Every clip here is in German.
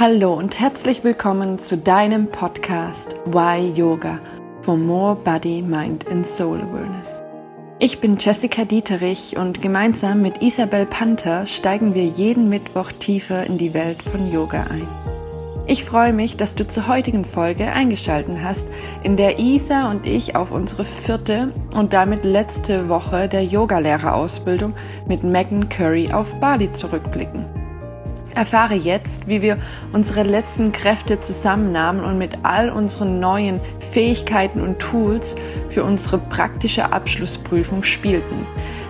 Hallo und herzlich willkommen zu deinem Podcast Why Yoga for More Body, Mind and Soul Awareness. Ich bin Jessica Dieterich und gemeinsam mit Isabel Panther steigen wir jeden Mittwoch tiefer in die Welt von Yoga ein. Ich freue mich, dass du zur heutigen Folge eingeschaltet hast, in der Isa und ich auf unsere vierte und damit letzte Woche der Yogalehrerausbildung mit Megan Curry auf Bali zurückblicken. Erfahre jetzt, wie wir unsere letzten Kräfte zusammennahmen und mit all unseren neuen Fähigkeiten und Tools für unsere praktische Abschlussprüfung spielten.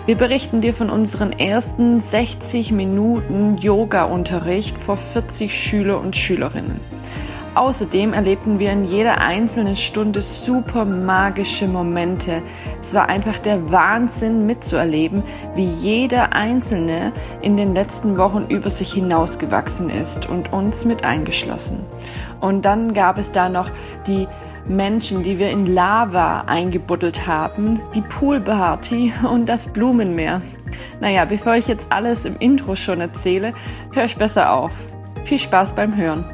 Wir berichten dir von unseren ersten 60 Minuten Yoga-Unterricht vor 40 Schüler und Schülerinnen. Außerdem erlebten wir in jeder einzelnen Stunde super magische Momente. Es war einfach der Wahnsinn mitzuerleben, wie jeder Einzelne in den letzten Wochen über sich hinausgewachsen ist und uns mit eingeschlossen. Und dann gab es da noch die Menschen, die wir in Lava eingebuddelt haben, die Poolparty und das Blumenmeer. Naja, bevor ich jetzt alles im Intro schon erzähle, höre ich besser auf. Viel Spaß beim Hören.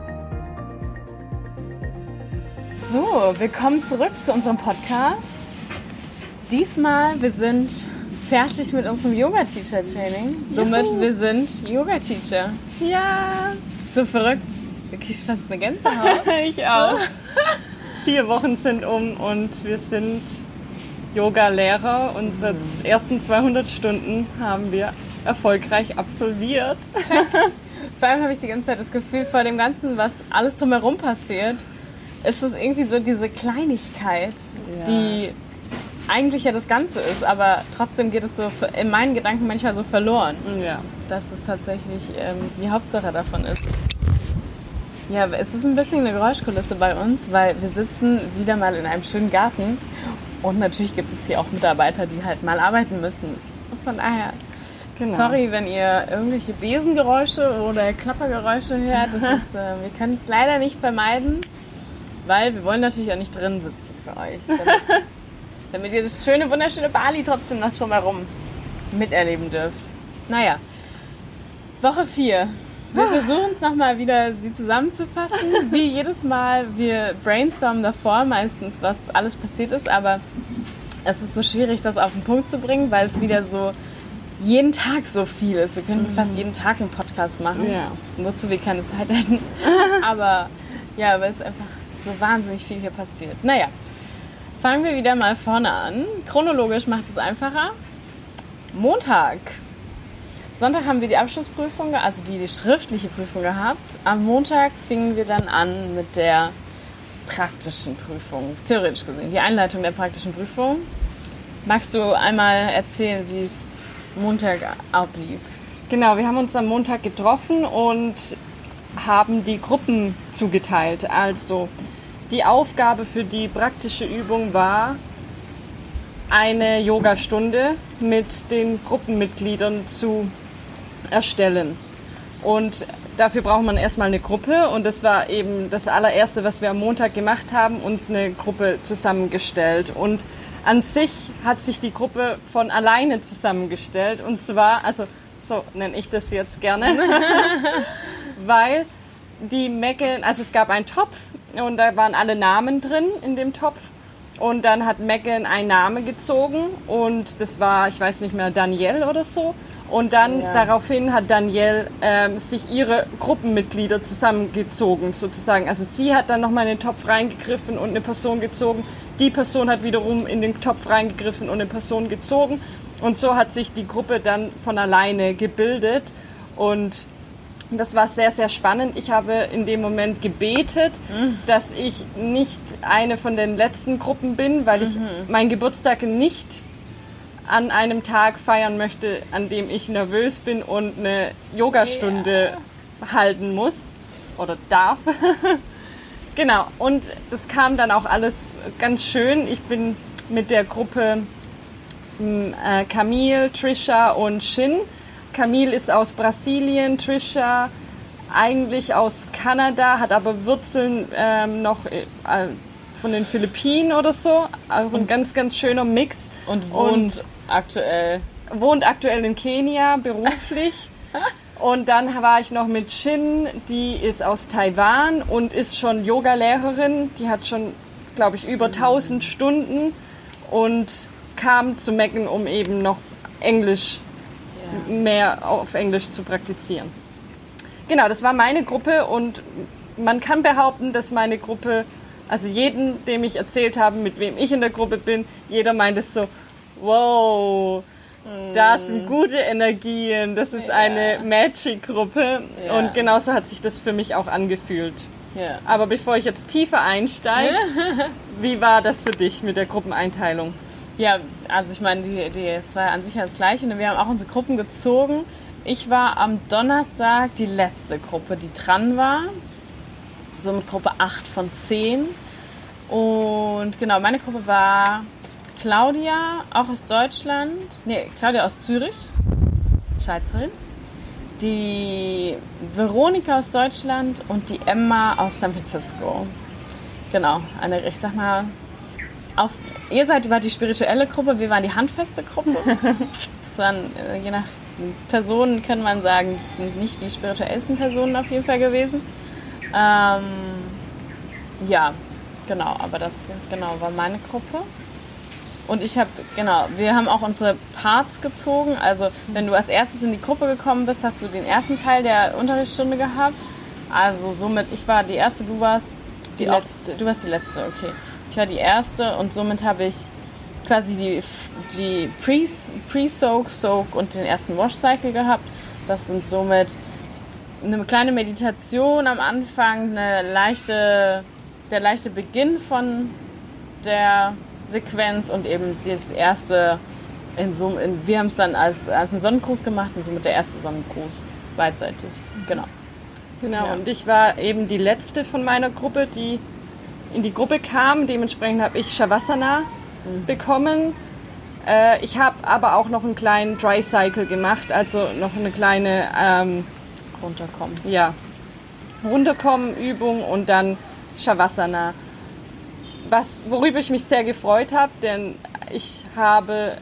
Willkommen zurück zu unserem Podcast. Diesmal, wir sind fertig mit unserem Yoga-Teacher-Training. Somit, Juhu. wir sind Yoga-Teacher. Ja! So verrückt. Da kriegst fast eine Gänsehaut. ich auch. Vier Wochen sind um und wir sind Yoga-Lehrer. Unsere mhm. ersten 200 Stunden haben wir erfolgreich absolviert. Vor allem habe ich die ganze Zeit das Gefühl, vor dem Ganzen, was alles drumherum passiert, ist es irgendwie so diese Kleinigkeit, ja. die eigentlich ja das Ganze ist, aber trotzdem geht es so in meinen Gedanken manchmal so verloren, ja. dass das tatsächlich ähm, die Hauptsache davon ist. Ja, es ist ein bisschen eine Geräuschkulisse bei uns, weil wir sitzen wieder mal in einem schönen Garten und natürlich gibt es hier auch Mitarbeiter, die halt mal arbeiten müssen. Von daher, genau. sorry, wenn ihr irgendwelche Besengeräusche oder Klappergeräusche hört. Ist, äh, wir können es leider nicht vermeiden weil wir wollen natürlich auch nicht drin sitzen für euch. Damit, damit ihr das schöne, wunderschöne Bali trotzdem noch schon mal rum miterleben dürft. Naja, Woche 4. Wir ah. versuchen es nochmal wieder, sie zusammenzufassen. Wie jedes Mal, wir brainstormen davor meistens, was alles passiert ist, aber es ist so schwierig, das auf den Punkt zu bringen, weil es wieder so jeden Tag so viel ist. Wir könnten mhm. fast jeden Tag einen Podcast machen, ja. wozu wir keine Zeit hätten. aber ja, weil es einfach so wahnsinnig viel hier passiert. Naja, fangen wir wieder mal vorne an. Chronologisch macht es einfacher. Montag. Sonntag haben wir die Abschlussprüfung, also die, die schriftliche Prüfung gehabt. Am Montag fingen wir dann an mit der praktischen Prüfung, theoretisch gesehen, die Einleitung der praktischen Prüfung. Magst du einmal erzählen, wie es Montag ablief? Genau, wir haben uns am Montag getroffen und haben die Gruppen zugeteilt. Also die Aufgabe für die praktische Übung war, eine Yogastunde mit den Gruppenmitgliedern zu erstellen. Und dafür braucht man erstmal eine Gruppe und das war eben das allererste, was wir am Montag gemacht haben, uns eine Gruppe zusammengestellt. Und an sich hat sich die Gruppe von alleine zusammengestellt und zwar, also so nenne ich das jetzt gerne, weil die Megan, also es gab einen Topf und da waren alle Namen drin in dem Topf. Und dann hat Megan einen Namen gezogen und das war, ich weiß nicht mehr, Danielle oder so. Und dann ja. daraufhin hat Danielle ähm, sich ihre Gruppenmitglieder zusammengezogen, sozusagen. Also sie hat dann nochmal in den Topf reingegriffen und eine Person gezogen. Die Person hat wiederum in den Topf reingegriffen und eine Person gezogen. Und so hat sich die Gruppe dann von alleine gebildet. Und das war sehr, sehr spannend. Ich habe in dem Moment gebetet, mhm. dass ich nicht eine von den letzten Gruppen bin, weil ich mhm. meinen Geburtstag nicht an einem Tag feiern möchte, an dem ich nervös bin und eine Yogastunde yeah. halten muss oder darf. genau, und das kam dann auch alles ganz schön. Ich bin mit der Gruppe hm, äh, Camille, Trisha und Shin Camille ist aus Brasilien, Trisha eigentlich aus Kanada, hat aber Wurzeln ähm, noch äh, von den Philippinen oder so. Also ein ganz, ganz schöner Mix. Und wohnt und aktuell? Wohnt aktuell in Kenia beruflich. Und dann war ich noch mit Shin, die ist aus Taiwan und ist schon Yoga-Lehrerin. Die hat schon, glaube ich, über 1000 Stunden und kam zu Mecken, um eben noch Englisch. Mehr auf Englisch zu praktizieren. Genau, das war meine Gruppe und man kann behaupten, dass meine Gruppe, also jeden, dem ich erzählt habe, mit wem ich in der Gruppe bin, jeder meint es so, wow, das sind gute Energien, das ist Ja. eine Magic-Gruppe Ja. und genauso hat sich das für mich auch angefühlt. Ja. Aber bevor ich jetzt tiefer einsteige, wie war das für dich mit der Gruppeneinteilung? Ja, also ich meine, die, die, es war an sich ja das Gleiche. Ne? Wir haben auch unsere Gruppen gezogen. Ich war am Donnerstag die letzte Gruppe, die dran war. So mit Gruppe 8 von 10. Und genau, meine Gruppe war Claudia, auch aus Deutschland. Nee, Claudia aus Zürich. Schweizerin. Die Veronika aus Deutschland und die Emma aus San Francisco. Genau, eine, ich sag mal, auf, ihr seid war die spirituelle Gruppe, wir waren die handfeste Gruppe. Das waren, äh, je nach Personen kann man sagen, das sind nicht die spirituellsten Personen auf jeden Fall gewesen. Ähm, ja, genau, aber das genau war meine Gruppe. Und ich habe, genau, wir haben auch unsere Parts gezogen. Also, wenn du als erstes in die Gruppe gekommen bist, hast du den ersten Teil der Unterrichtsstunde gehabt. Also, somit, ich war die erste, du warst Die auch- letzte. Du warst die letzte, okay. Ich war die erste und somit habe ich quasi die, die Pre- Pre-Soak, Soak und den ersten Wash-Cycle gehabt. Das sind somit eine kleine Meditation am Anfang, eine leichte, der leichte Beginn von der Sequenz und eben das erste, in so, in, wir haben es dann als, als einen Sonnengruß gemacht und somit der erste Sonnengruß beidseitig. Genau. Genau, Ja. und ich war eben die letzte von meiner Gruppe, die in die Gruppe kam. Dementsprechend habe ich Shavasana bekommen. Äh, ich habe aber auch noch einen kleinen Dry Cycle gemacht, also noch eine kleine ähm, Runterkommen. ja, runterkommen Übung und dann Shavasana. Was, worüber ich mich sehr gefreut habe, denn ich habe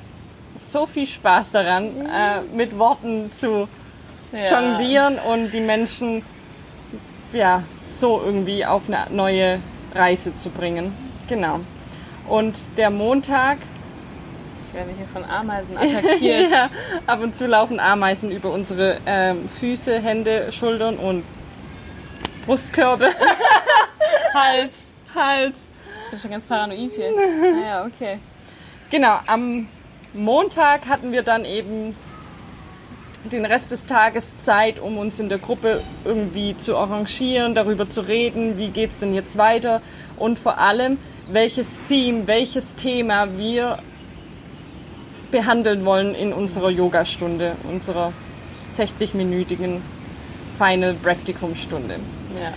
so viel Spaß daran, äh, mit Worten zu Ja. jonglieren und die Menschen ja so irgendwie auf eine neue Reise zu bringen. Genau. Und der Montag, Ich werde hier von Ameisen attackiert. ja, ab und zu laufen Ameisen über unsere ähm, Füße, Hände, Schultern und Brustkörbe, Hals. Hals. Ich bin schon ganz paranoid hier. Naja, okay. Genau, am Montag hatten wir dann eben den Rest des Tages Zeit, um uns in der Gruppe irgendwie zu arrangieren, darüber zu reden, wie geht's denn jetzt weiter und vor allem, welches Theme, welches Thema wir behandeln wollen in unserer Yogastunde, unserer 60-minütigen Final Practicum-Stunde. Ja.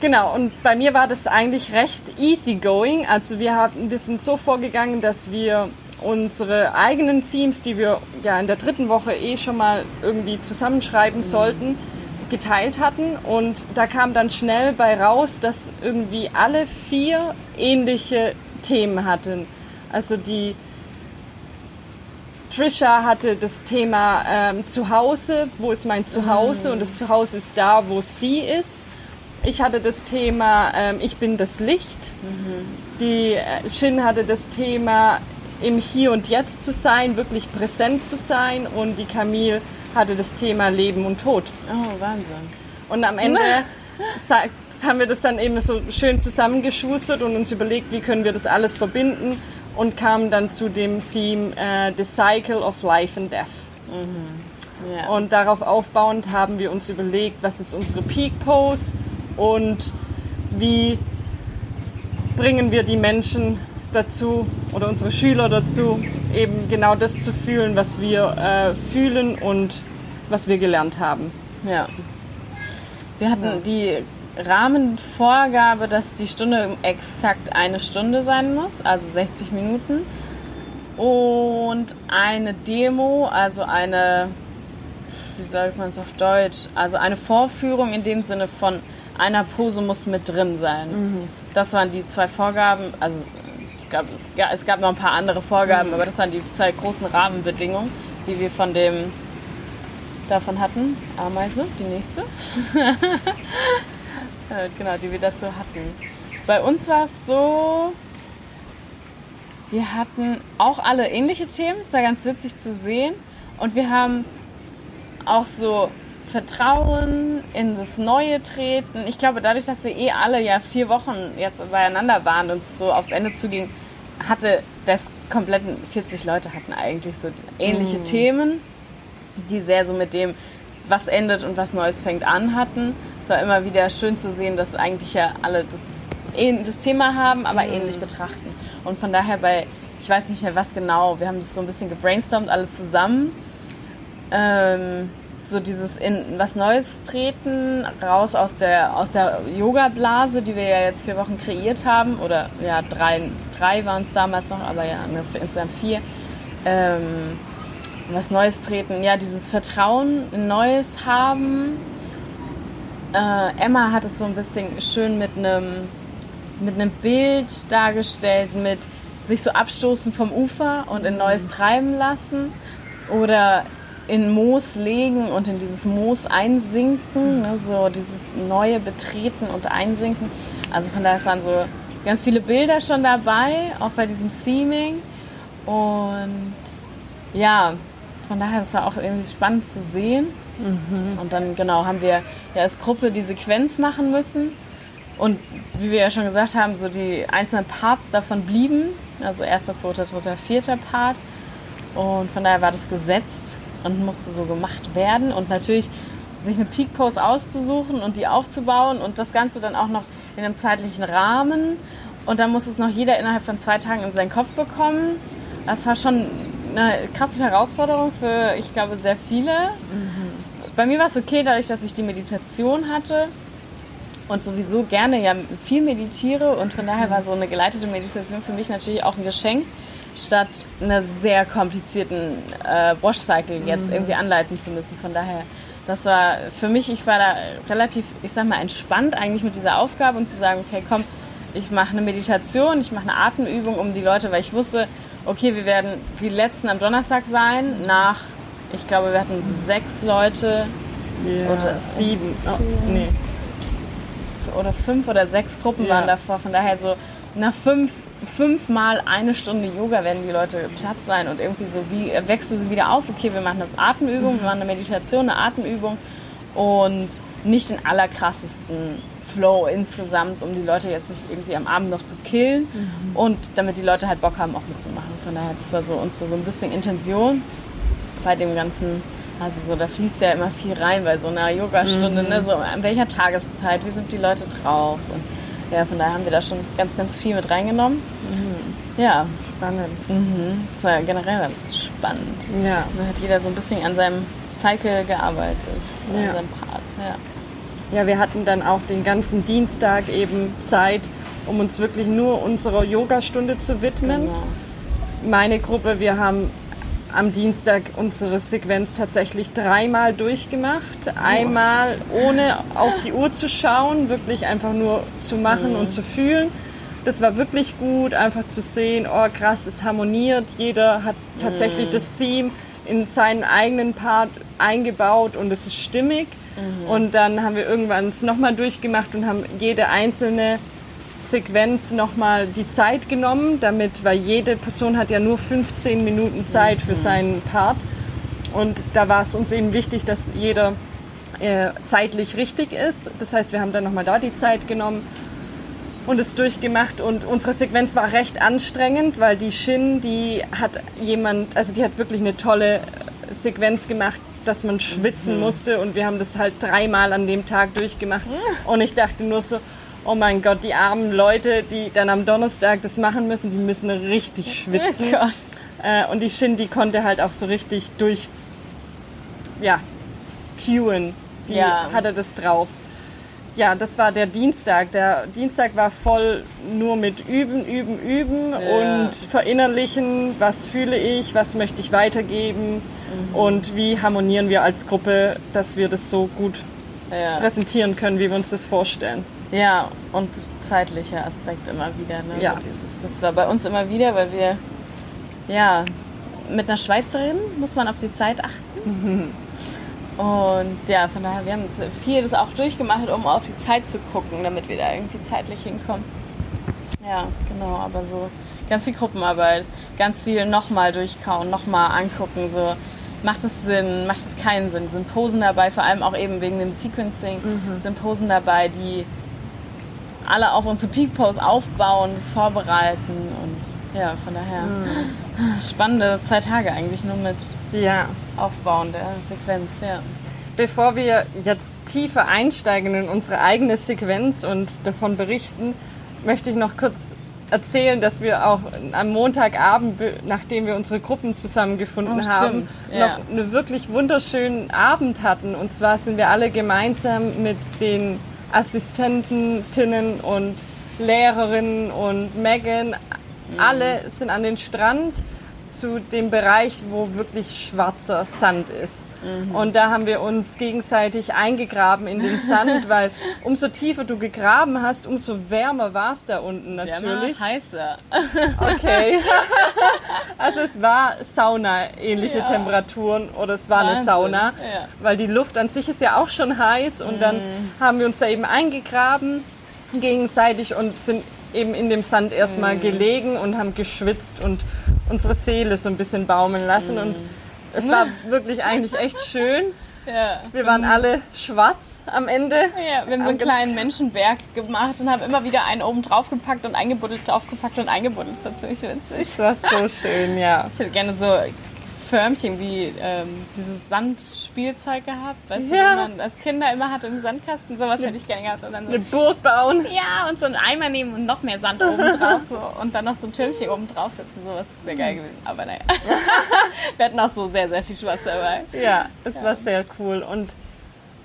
Genau, und bei mir war das eigentlich recht easy going. Also wir haben, wir sind so vorgegangen, dass wir unsere eigenen Themes, die wir ja in der dritten Woche eh schon mal irgendwie zusammenschreiben sollten, geteilt hatten. Und da kam dann schnell bei raus, dass irgendwie alle vier ähnliche Themen hatten. Also die Trisha hatte das Thema ähm, Zuhause, wo ist mein Zuhause? Und das Zuhause ist da, wo sie ist. Ich hatte das Thema ähm, Ich bin das Licht. Die äh, Shin hatte das Thema im Hier und Jetzt zu sein, wirklich präsent zu sein. Und die Camille hatte das Thema Leben und Tod. Oh, Wahnsinn. Und am Ende haben wir das dann eben so schön zusammengeschustert und uns überlegt, wie können wir das alles verbinden und kamen dann zu dem Theme äh, The Cycle of Life and Death. Ja. Und darauf aufbauend haben wir uns überlegt, was ist unsere Peak Pose und wie bringen wir die Menschen dazu oder unsere Schüler dazu, eben genau das zu fühlen, was wir äh, fühlen und was wir gelernt haben. Ja. Wir hatten die Rahmenvorgabe, dass die Stunde exakt eine Stunde sein muss, also 60 Minuten. Und eine Demo, also eine, wie sagt man es auf Deutsch, also eine Vorführung in dem Sinne von einer Pose muss mit drin sein. Das waren die zwei Vorgaben, also glaube, es, ga- es gab noch ein paar andere Vorgaben, aber das waren die zwei großen Rahmenbedingungen, die wir von dem davon hatten. Ameise, die nächste. Äh, genau, die wir dazu hatten. Bei uns war es so, wir hatten auch alle ähnliche Themen, es war ganz witzig zu sehen. Und wir haben auch so Vertrauen in das Neue treten. Ich glaube, dadurch, dass wir eh alle ja vier Wochen jetzt beieinander waren und so aufs Ende zuging, hatte das kompletten 40 Leute hatten eigentlich so ähnliche mhm. Themen, die sehr so mit dem, was endet und was Neues fängt an hatten. Es war immer wieder schön zu sehen, dass eigentlich ja alle das, das Thema haben, aber mhm. ähnlich betrachten. Und von daher bei, ich weiß nicht mehr was genau, wir haben das so ein bisschen gebrainstormt alle zusammen. Ähm, so dieses in was Neues treten, raus aus der, aus der Yoga-Blase, die wir ja jetzt vier Wochen kreiert haben, oder ja, drei, drei waren es damals noch, aber ja, insgesamt vier. Ähm, was Neues treten, ja, dieses Vertrauen in Neues haben. Äh, Emma hat es so ein bisschen schön mit einem mit einem Bild dargestellt, mit sich so abstoßen vom Ufer und in Neues treiben lassen. Oder in Moos legen und in dieses Moos einsinken, ne, so dieses neue Betreten und Einsinken. Also von daher waren so ganz viele Bilder schon dabei, auch bei diesem Theming. Und ja, von daher ist es auch irgendwie spannend zu sehen. Mhm. Und dann genau haben wir ja als Gruppe die Sequenz machen müssen. Und wie wir ja schon gesagt haben, so die einzelnen Parts davon blieben. Also erster, zweiter, dritter, vierter Part. Und von daher war das gesetzt und musste so gemacht werden. Und natürlich sich eine Peak Pose auszusuchen und die aufzubauen und das Ganze dann auch noch in einem zeitlichen Rahmen. Und dann muss es noch jeder innerhalb von zwei Tagen in seinen Kopf bekommen. Das war schon eine krasse Herausforderung für, ich glaube, sehr viele. Mhm. Bei mir war es okay, dadurch, dass ich die Meditation hatte und sowieso gerne ja viel meditiere und von daher war so eine geleitete Meditation für mich natürlich auch ein Geschenk statt einer sehr komplizierten äh, Wash-Cycle jetzt mhm. irgendwie anleiten zu müssen. Von daher, das war für mich, ich war da relativ, ich sag mal, entspannt eigentlich mit dieser Aufgabe und zu sagen, okay, komm, ich mache eine Meditation, ich mache eine Atemübung um die Leute, weil ich wusste, okay, wir werden die letzten am Donnerstag sein, nach, ich glaube, wir hatten sechs Leute. Yeah, oder sieben, oh, nee. Oder fünf oder sechs Gruppen yeah. waren davor, von daher so nach fünf fünfmal eine Stunde Yoga werden die Leute platt sein und irgendwie so, wie wächst du sie wieder auf? Okay, wir machen eine Atemübung, wir machen eine Meditation, eine Atemübung und nicht den allerkrassesten Flow insgesamt, um die Leute jetzt nicht irgendwie am Abend noch zu killen mhm. und damit die Leute halt Bock haben, auch mitzumachen. Von daher, das war so unsere so ein bisschen Intention bei dem ganzen, also so, da fließt ja immer viel rein bei so einer Yogastunde, mhm. ne? so an welcher Tageszeit, wie sind die Leute drauf und ja, von daher haben wir da schon ganz, ganz viel mit reingenommen. Mhm. Ja. Spannend. Mhm. Das war generell ganz spannend. Ja. Da hat jeder so ein bisschen an seinem Cycle gearbeitet, ja. an seinem Part. Ja. ja, wir hatten dann auch den ganzen Dienstag eben Zeit, um uns wirklich nur unserer Yogastunde zu widmen. Genau. Meine Gruppe, wir haben am Dienstag unsere Sequenz tatsächlich dreimal durchgemacht. Einmal ohne auf die Uhr zu schauen, wirklich einfach nur zu machen mhm. und zu fühlen. Das war wirklich gut, einfach zu sehen, oh krass, es harmoniert. Jeder hat tatsächlich mhm. das Theme in seinen eigenen Part eingebaut und es ist stimmig. Mhm. Und dann haben wir irgendwann es nochmal durchgemacht und haben jede einzelne Sequenz nochmal die Zeit genommen, damit, weil jede Person hat ja nur 15 Minuten Zeit für mhm. seinen Part. Und da war es uns eben wichtig, dass jeder äh, zeitlich richtig ist. Das heißt, wir haben dann nochmal da die Zeit genommen und es durchgemacht. Und unsere Sequenz war recht anstrengend, weil die Shin, die hat jemand, also die hat wirklich eine tolle äh, Sequenz gemacht, dass man schwitzen mhm. musste. Und wir haben das halt dreimal an dem Tag durchgemacht. Und ich dachte nur so, oh mein Gott, die armen Leute, die dann am Donnerstag das machen müssen, die müssen richtig schwitzen. Oh äh, und die Shin, die konnte halt auch so richtig durch, ja, cueen. Die ja. hatte das drauf. Ja, das war der Dienstag. Der Dienstag war voll nur mit Üben, Üben, Üben ja. und verinnerlichen, was fühle ich, was möchte ich weitergeben mhm. und wie harmonieren wir als Gruppe, dass wir das so gut ja. präsentieren können, wie wir uns das vorstellen. Ja, und zeitlicher Aspekt immer wieder. Ne? Ja. Das, das war bei uns immer wieder, weil wir, ja, mit einer Schweizerin muss man auf die Zeit achten. Und ja, von daher, wir haben viel das auch durchgemacht, um auf die Zeit zu gucken, damit wir da irgendwie zeitlich hinkommen. Ja, genau, aber so ganz viel Gruppenarbeit, ganz viel nochmal durchkauen, nochmal angucken, so macht es Sinn, macht es keinen Sinn. Sind Posen dabei, vor allem auch eben wegen dem Sequencing, mhm. sind Posen dabei, die alle auf unsere Peak Pose aufbauen, das vorbereiten und ja, von daher mhm. spannende zwei Tage eigentlich nur mit ja. Aufbauen der Sequenz, ja. Bevor wir jetzt tiefer einsteigen in unsere eigene Sequenz und davon berichten, möchte ich noch kurz erzählen, dass wir auch am Montagabend, nachdem wir unsere Gruppen zusammengefunden oh, haben, ja. noch einen wirklich wunderschönen Abend hatten. Und zwar sind wir alle gemeinsam mit den Assistentinnen und Lehrerinnen und Megan, mhm. alle sind an den Strand zu dem Bereich, wo wirklich schwarzer Sand ist. Mhm. Und da haben wir uns gegenseitig eingegraben in den Sand, weil umso tiefer du gegraben hast, umso wärmer war es da unten natürlich. Wärmer, heißer. Okay. also es war Sauna-ähnliche ja. Temperaturen oder es war Wahnsinn. eine Sauna, ja. weil die Luft an sich ist ja auch schon heiß und mhm. dann haben wir uns da eben eingegraben gegenseitig und sind eben in dem Sand erstmal mhm. gelegen und haben geschwitzt und unsere Seele so ein bisschen baumeln lassen. Mhm. Und es war wirklich eigentlich echt schön. Ja. Wir waren mhm. alle schwarz am Ende. Ja, wir haben so einen kleinen Menschenberg gemacht und haben immer wieder einen oben draufgepackt und eingebuddelt, draufgepackt und eingebuddelt. Das war ziemlich witzig. Das war so schön, ja. Ich hätte gerne so Förmchen wie ähm, dieses Sandspielzeug gehabt, weißt ja. du, man als Kinder immer hatte im Sandkasten, sowas hätte ich gerne gehabt. Und dann so, eine Burg bauen. Ja, und so einen Eimer nehmen und noch mehr Sand oben drauf so, und dann noch so ein Türmchen oben drauf setzen, sowas wäre geil gewesen. Aber naja, wir hatten auch so sehr, sehr viel Spaß dabei. Ja, es ja. war sehr cool und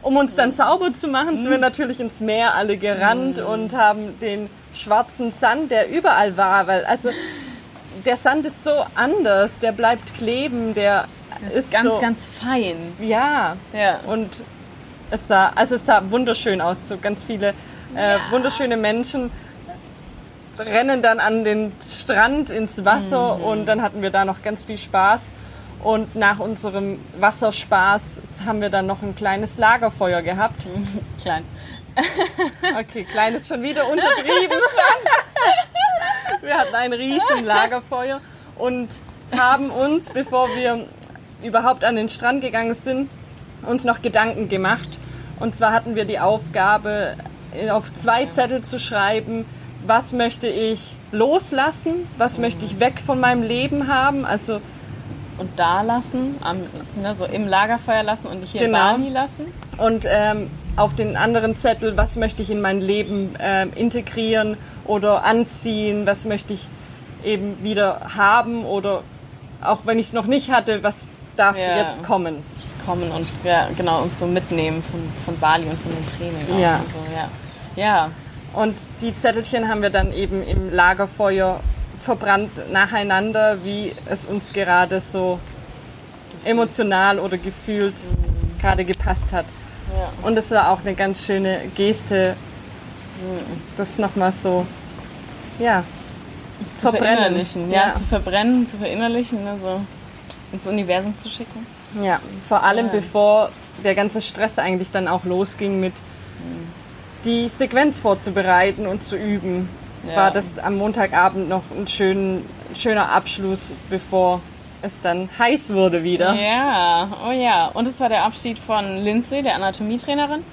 um uns dann sauber zu machen, sind wir mhm. natürlich ins Meer alle gerannt mm. und haben den schwarzen Sand, der überall war, weil also der Sand ist so anders, der bleibt kleben, der ist, ist, ganz, so, ganz fein. Ja. ja. Und es sah, also es sah wunderschön aus. So ganz viele äh, ja. wunderschöne Menschen rennen dann an den Strand ins Wasser mhm. und dann hatten wir da noch ganz viel Spaß. Und nach unserem Wasserspaß haben wir dann noch ein kleines Lagerfeuer gehabt. Klein. Okay, klein ist schon wieder untertrieben. wir hatten ein riesen Lagerfeuer und haben uns, bevor wir überhaupt an den Strand gegangen sind, uns noch Gedanken gemacht. Und zwar hatten wir die Aufgabe, auf zwei Zettel zu schreiben, was möchte ich loslassen, was möchte ich weg von meinem Leben haben, also und da lassen, am, ne, so im Lagerfeuer lassen und nicht hier genau. in Bali lassen. Und ähm, auf den anderen Zettel, was möchte ich in mein Leben äh, integrieren oder anziehen, was möchte ich eben wieder haben oder auch wenn ich es noch nicht hatte, was darf ja. jetzt kommen. Kommen und ja, genau und so mitnehmen von, von Bali und von den Tränen. Ja. Und so, ja. ja. Und die Zettelchen haben wir dann eben im Lagerfeuer verbrannt nacheinander, wie es uns gerade so emotional oder gefühlt mhm. gerade gepasst hat. Ja. Und es war auch eine ganz schöne Geste, das nochmal so, ja, zu verbrennen. Ja, ja, zu verbrennen, zu verinnerlichen, also ins Universum zu schicken. Ja, vor allem ja. bevor der ganze Stress eigentlich dann auch losging mit die Sequenz vorzubereiten und zu üben, ja. war das am Montagabend noch ein schön, schöner Abschluss, bevor es dann heiß wurde wieder. Ja, oh ja. Und es war der Abschied von Lindsay, der Anatomietrainerin.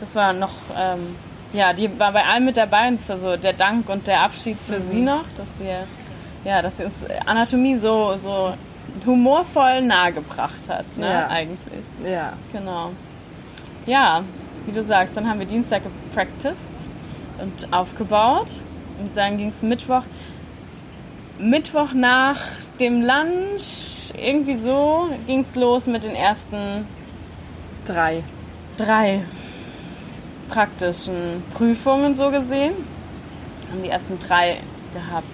Das war noch, ähm, ja, die war bei allem mit dabei und es war so der Dank und der Abschied für mhm. sie noch, dass sie, ja, dass sie uns Anatomie so, so humorvoll nahegebracht hat, ne, ja. eigentlich. Ja. Genau. Ja, wie du sagst, dann haben wir Dienstag gepracticed und aufgebaut und dann ging es Mittwoch. Mittwoch nach dem Lunch, irgendwie so, ging es los mit den ersten drei. Drei praktischen Prüfungen so gesehen. Haben die ersten drei gehabt.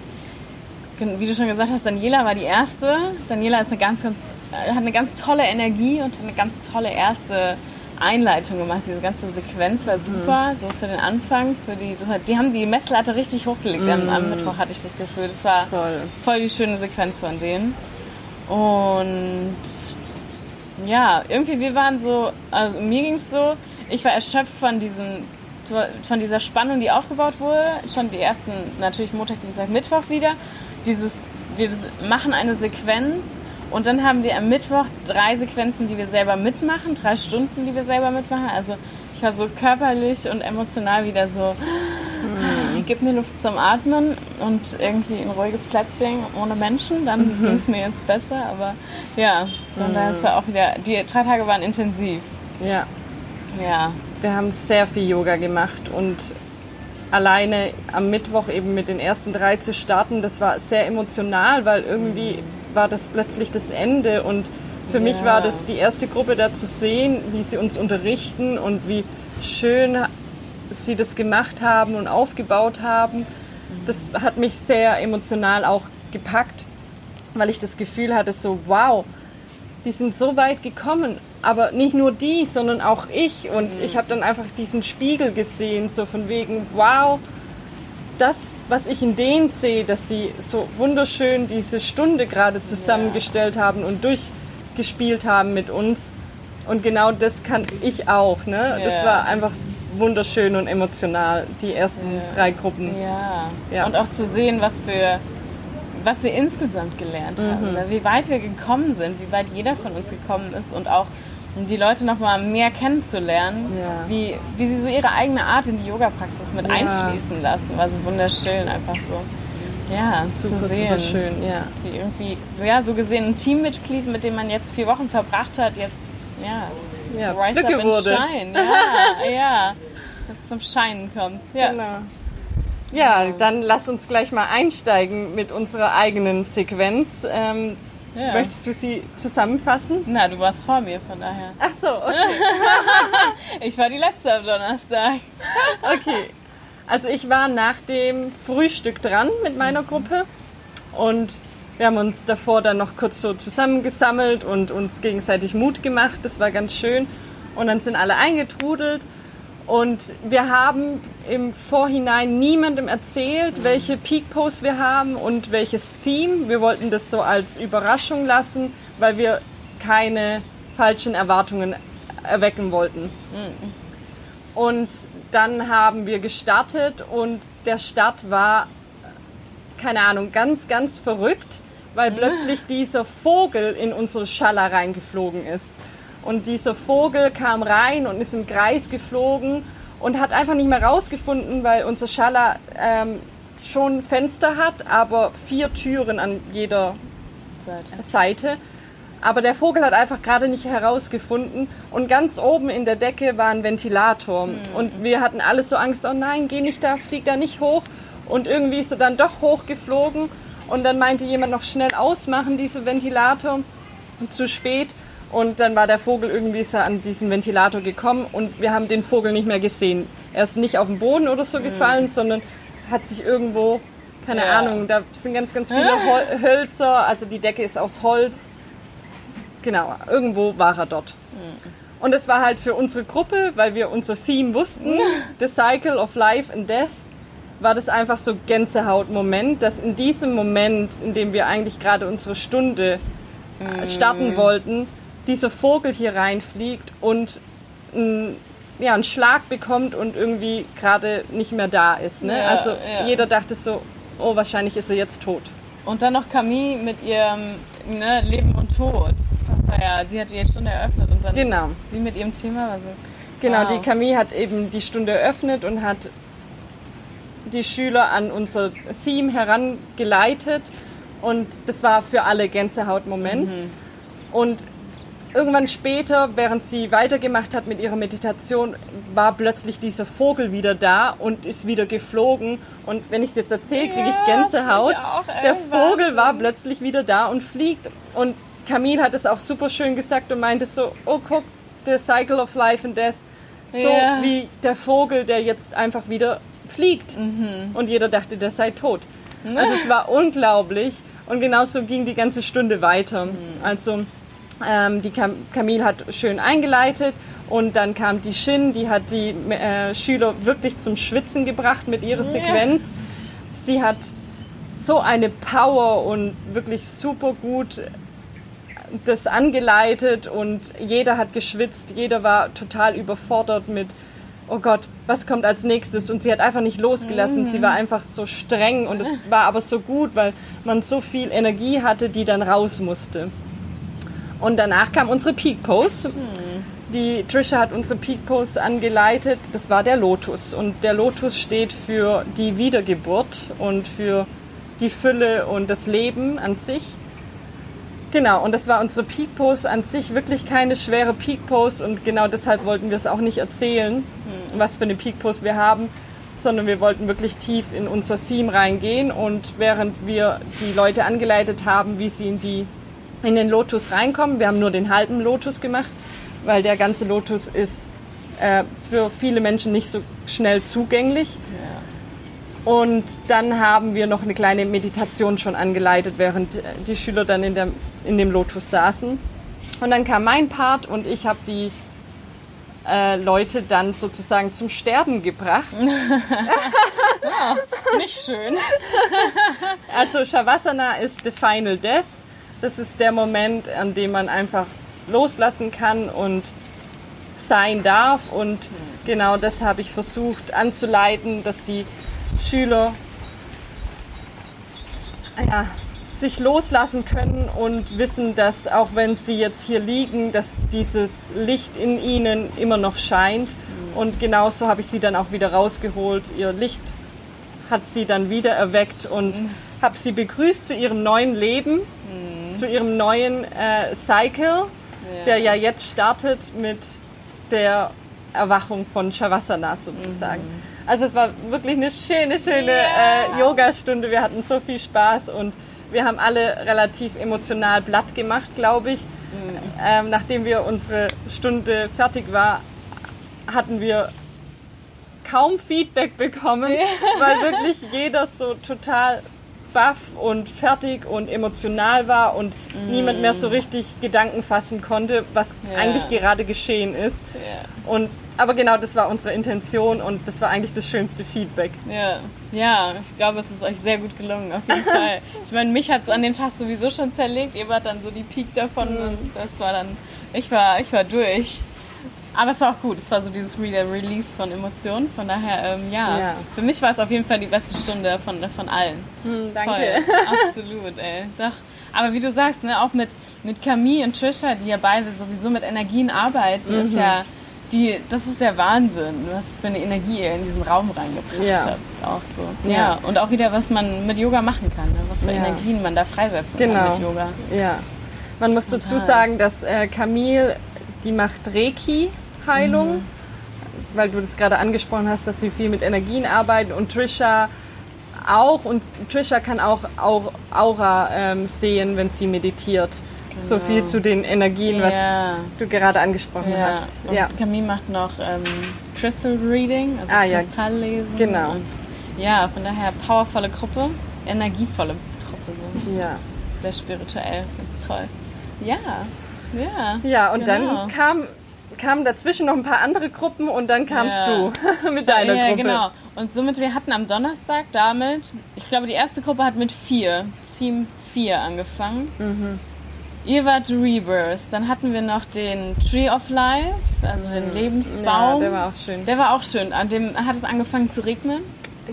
Wie du schon gesagt hast, Daniela war die erste. Daniela ist eine ganz, ganz, hat eine ganz tolle Energie und eine ganz tolle erste Einleitung gemacht. Diese ganze Sequenz war super, mhm. so für den Anfang. Für die, die haben die Messlatte richtig hochgelegt. Mhm. Am, am, Mittwoch hatte ich das Gefühl. Das war voll. voll die schöne Sequenz von denen. Und ja, irgendwie wir waren so, also mir ging es so, ich war erschöpft von diesen von dieser Spannung, die aufgebaut wurde, schon die ersten, natürlich Montag, Dienstag, Mittwoch wieder. Dieses, wir machen eine Sequenz und dann haben wir am Mittwoch drei Sequenzen, die wir selber mitmachen, drei Stunden, die wir selber mitmachen. Also ich war so körperlich und emotional wieder so, mhm. gib mir Luft zum Atmen und irgendwie ein ruhiges Plätzchen ohne Menschen, dann mhm. ging es mir jetzt besser. Aber ja, von mhm. daher ist ja auch wieder, die drei Tage waren intensiv. Ja. Ja. Wir haben sehr viel Yoga gemacht und alleine am Mittwoch eben mit den ersten drei zu starten, das war sehr emotional, weil irgendwie war das plötzlich das Ende und für ja. mich war das die erste Gruppe da zu sehen, wie sie uns unterrichten und wie schön sie das gemacht haben und aufgebaut haben. Das hat mich sehr emotional auch gepackt, weil ich das Gefühl hatte, so wow, die sind so weit gekommen aber nicht nur die, sondern auch ich. Und mhm. ich habe dann einfach diesen Spiegel gesehen, so von wegen, wow, das, was ich in denen sehe, dass sie so wunderschön diese Stunde gerade zusammengestellt haben und durchgespielt haben mit uns. Und genau das kann ich auch. Ne? Ja. Das war einfach wunderschön und emotional, die ersten ja. drei Gruppen. Ja. ja. Und auch zu sehen, was für was wir insgesamt gelernt mhm. haben, wie weit wir gekommen sind, wie weit jeder von uns gekommen ist und auch um die Leute noch mal mehr kennenzulernen, ja. wie, wie sie so ihre eigene Art in die Yoga-Praxis mit ja. einfließen lassen. War so wunderschön einfach so. Ja, super, zu sehen, super schön, ja. Wie irgendwie, ja, so gesehen ein Teammitglied, mit dem man jetzt vier Wochen verbracht hat, jetzt, ja, ja rise up wurde. Shine. Ja, ja, jetzt zum Scheinen kommt. Ja. Genau. Ja, dann lass uns gleich mal einsteigen mit unserer eigenen Sequenz. Ähm, ja. Möchtest du sie zusammenfassen? Na, du warst vor mir, von daher. Ach so, okay. ich war die letzte am Donnerstag. okay. Also ich war nach dem Frühstück dran mit meiner Gruppe und wir haben uns davor dann noch kurz so zusammengesammelt und uns gegenseitig Mut gemacht. Das war ganz schön. Und dann sind alle eingetrudelt und wir haben im Vorhinein niemandem erzählt, welche Peak Posts wir haben und welches Theme. Wir wollten das so als Überraschung lassen, weil wir keine falschen Erwartungen erwecken wollten. Und dann haben wir gestartet und der Start war, keine Ahnung, ganz, ganz verrückt, weil plötzlich dieser Vogel in unsere Schaller reingeflogen ist. Und dieser Vogel kam rein und ist im Kreis geflogen und hat einfach nicht mehr rausgefunden, weil unser Schaller ähm, schon Fenster hat, aber vier Türen an jeder Seite. Seite. Aber der Vogel hat einfach gerade nicht herausgefunden. Und ganz oben in der Decke war ein Ventilator. Mhm. Und wir hatten alle so Angst, oh nein, geh nicht da, flieg da nicht hoch. Und irgendwie ist er dann doch hochgeflogen. Und dann meinte jemand noch schnell ausmachen, diese Ventilator. Zu spät. Und dann war der Vogel irgendwie so an diesen Ventilator gekommen und wir haben den Vogel nicht mehr gesehen. Er ist nicht auf den Boden oder so mhm. gefallen, mhm. sondern hat sich irgendwo, keine ja. Ahnung, da sind ganz, ganz viele Hol Hölzer, also die Decke ist aus Holz. Genau, irgendwo war er dort. Mhm. Und es war halt für unsere Gruppe, weil wir unser Theme wussten, mhm. The Cycle of Life and Death, war das einfach so Gänsehaut-Moment, dass in diesem Moment, in dem wir eigentlich gerade unsere Stunde äh, starten mhm. wollten, dieser Vogel hier reinfliegt und ein, ja, einen Schlag bekommt und irgendwie gerade nicht mehr da ist. Ne? Ja, also ja. jeder dachte so, oh, wahrscheinlich ist er jetzt tot. Und dann noch Camille mit ihrem ne, Leben und Tod. Das war ja, sie hat die Stunde eröffnet und dann genau. sie mit ihrem Thema. Also, genau, wow. die Camille hat eben die Stunde eröffnet und hat die Schüler an unser Theme herangeleitet und das war für alle Gänsehautmoment. Mhm. Und irgendwann später, während sie weitergemacht hat mit ihrer Meditation, war plötzlich dieser Vogel wieder da und ist wieder geflogen. Und wenn ich es jetzt erzähle, kriege ich Gänsehaut. Ich Der Vogel war plötzlich wieder da und fliegt. Und Camille hat es auch super schön gesagt und meinte so, oh guck, the cycle of life and death. So ja. wie der Vogel, der jetzt einfach wieder fliegt. Mhm. Und jeder dachte, der sei tot. Also es war unglaublich. Und genauso ging die ganze Stunde weiter. Mhm. Also ähm, die Cam Camille hat schön eingeleitet und dann kam die Shin, die hat die äh, Schüler wirklich zum Schwitzen gebracht mit ihrer Sequenz. Sie hat so eine Power und wirklich super gut das angeleitet und jeder hat geschwitzt, jeder war total überfordert mit, oh Gott, was kommt als nächstes? Und sie hat einfach nicht losgelassen. Mhm. Sie war einfach so streng und es war aber so gut, weil man so viel Energie hatte, die dann raus musste. Und danach kam unsere Peak Pose. Mhm. Die Trisha hat unsere Peak Pose angeleitet. Das war der Lotus. Und der Lotus steht für die Wiedergeburt und für die Fülle und das Leben an sich. Genau, und das war unsere Peak Pose an sich wirklich keine schwere Peak Pose und genau deshalb wollten wir es auch nicht erzählen, mhm. was für eine Peak Pose wir haben, sondern wir wollten wirklich tief in unser Theme reingehen und während wir die Leute angeleitet haben, wie sie in die in den Lotus reinkommen, wir haben nur den halben Lotus gemacht, weil der ganze Lotus ist äh, für viele Menschen nicht so schnell zugänglich. Ja. Und dann haben wir noch eine kleine Meditation schon angeleitet, während die Schüler dann in der in dem Lotus saßen. Und dann kam mein Part und ich habe die äh, Leute dann sozusagen zum Sterben gebracht. ja, nicht schön. also Shavasana ist the final death. Das ist der Moment, an dem man einfach loslassen kann und sein darf. Und genau das habe ich versucht anzuleiten, dass die Schüler ja, sich loslassen können und wissen, dass auch wenn sie jetzt hier liegen, dass dieses Licht in ihnen immer noch scheint. Und genauso habe ich sie dann auch wieder rausgeholt. Ihr Licht hat sie dann wieder erweckt und mhm. habe sie begrüßt zu ihrem neuen Leben, mhm. Zu ihrem neuen äh, Cycle, ja. der ja jetzt startet mit der Erwachung von Shavasana sozusagen. Mhm. Also es war wirklich eine schöne, schöne yeah. äh, Yoga-Stunde. Wir hatten so viel Spaß und wir haben alle relativ emotional platt gemacht, glaube ich. Mhm. Ähm, nachdem wir unsere Stunde fertig war, hatten wir kaum Feedback bekommen, weil wirklich jeder so total baff und fertig und emotional war und mm. niemand mehr so richtig Gedanken fassen konnte, was ja. eigentlich gerade geschehen ist. Ja. Und aber genau, das war unsere Intention und das war eigentlich das schönste Feedback. Ja, ja, ich glaube, es ist euch sehr gut gelungen, auf jeden Fall. Ich meine, mich hat es an dem Tag sowieso schon zerlegt. Ihr wart dann so die Peak davon mhm. und das war dann, ich war, ich war durch. Aber es war auch gut. Es war so dieses Re Release von Emotionen. Von daher, ähm, ja, ja, für mich war es auf jeden Fall die beste Stunde von, von allen. Mhm, danke. Voll. Absolut, ey. Doch. Aber wie du sagst, ne, auch mit, mit Camille und Trisha, die ja beide sowieso mit Energien arbeiten, mhm. ist ja die, das ist der Wahnsinn, was für eine Energie ihr in diesen Raum reingebracht ja. habt. Auch so. Ja. ja. und auch wieder, was man mit Yoga machen kann, ne? was für ja. Energien man da freisetzen genau. kann mit Yoga. Ja. Man muss Total. dazu sagen, dass äh, Camille, die macht Reiki-Heilung, mhm. weil du das gerade angesprochen hast, dass sie viel mit Energien arbeiten und Trisha auch und Trisha kann auch, auch Aura ähm, sehen, wenn sie meditiert. Genau. So viel zu den Energien, was ja. du gerade angesprochen ja. hast. Und ja. Camille macht noch ähm, Crystal Reading, also ah, Kristalllesen. Ja. Genau. Ja, von daher powervolle Gruppe, energievolle Truppe. So. Ja. Sehr spirituell, toll. Ja, ja. Ja, und genau. dann kam kamen dazwischen noch ein paar andere Gruppen und dann kamst ja. du mit deiner ja, Gruppe. Ja, genau. Und somit, wir hatten am Donnerstag damit, ich glaube, die erste Gruppe hat mit vier, Team 4 angefangen. Mhm. Ihr wart Rebirth. Dann hatten wir noch den Tree of Life, also den mhm. Lebensbaum. Ja, der war auch schön. Der war auch schön. An dem hat es angefangen zu regnen.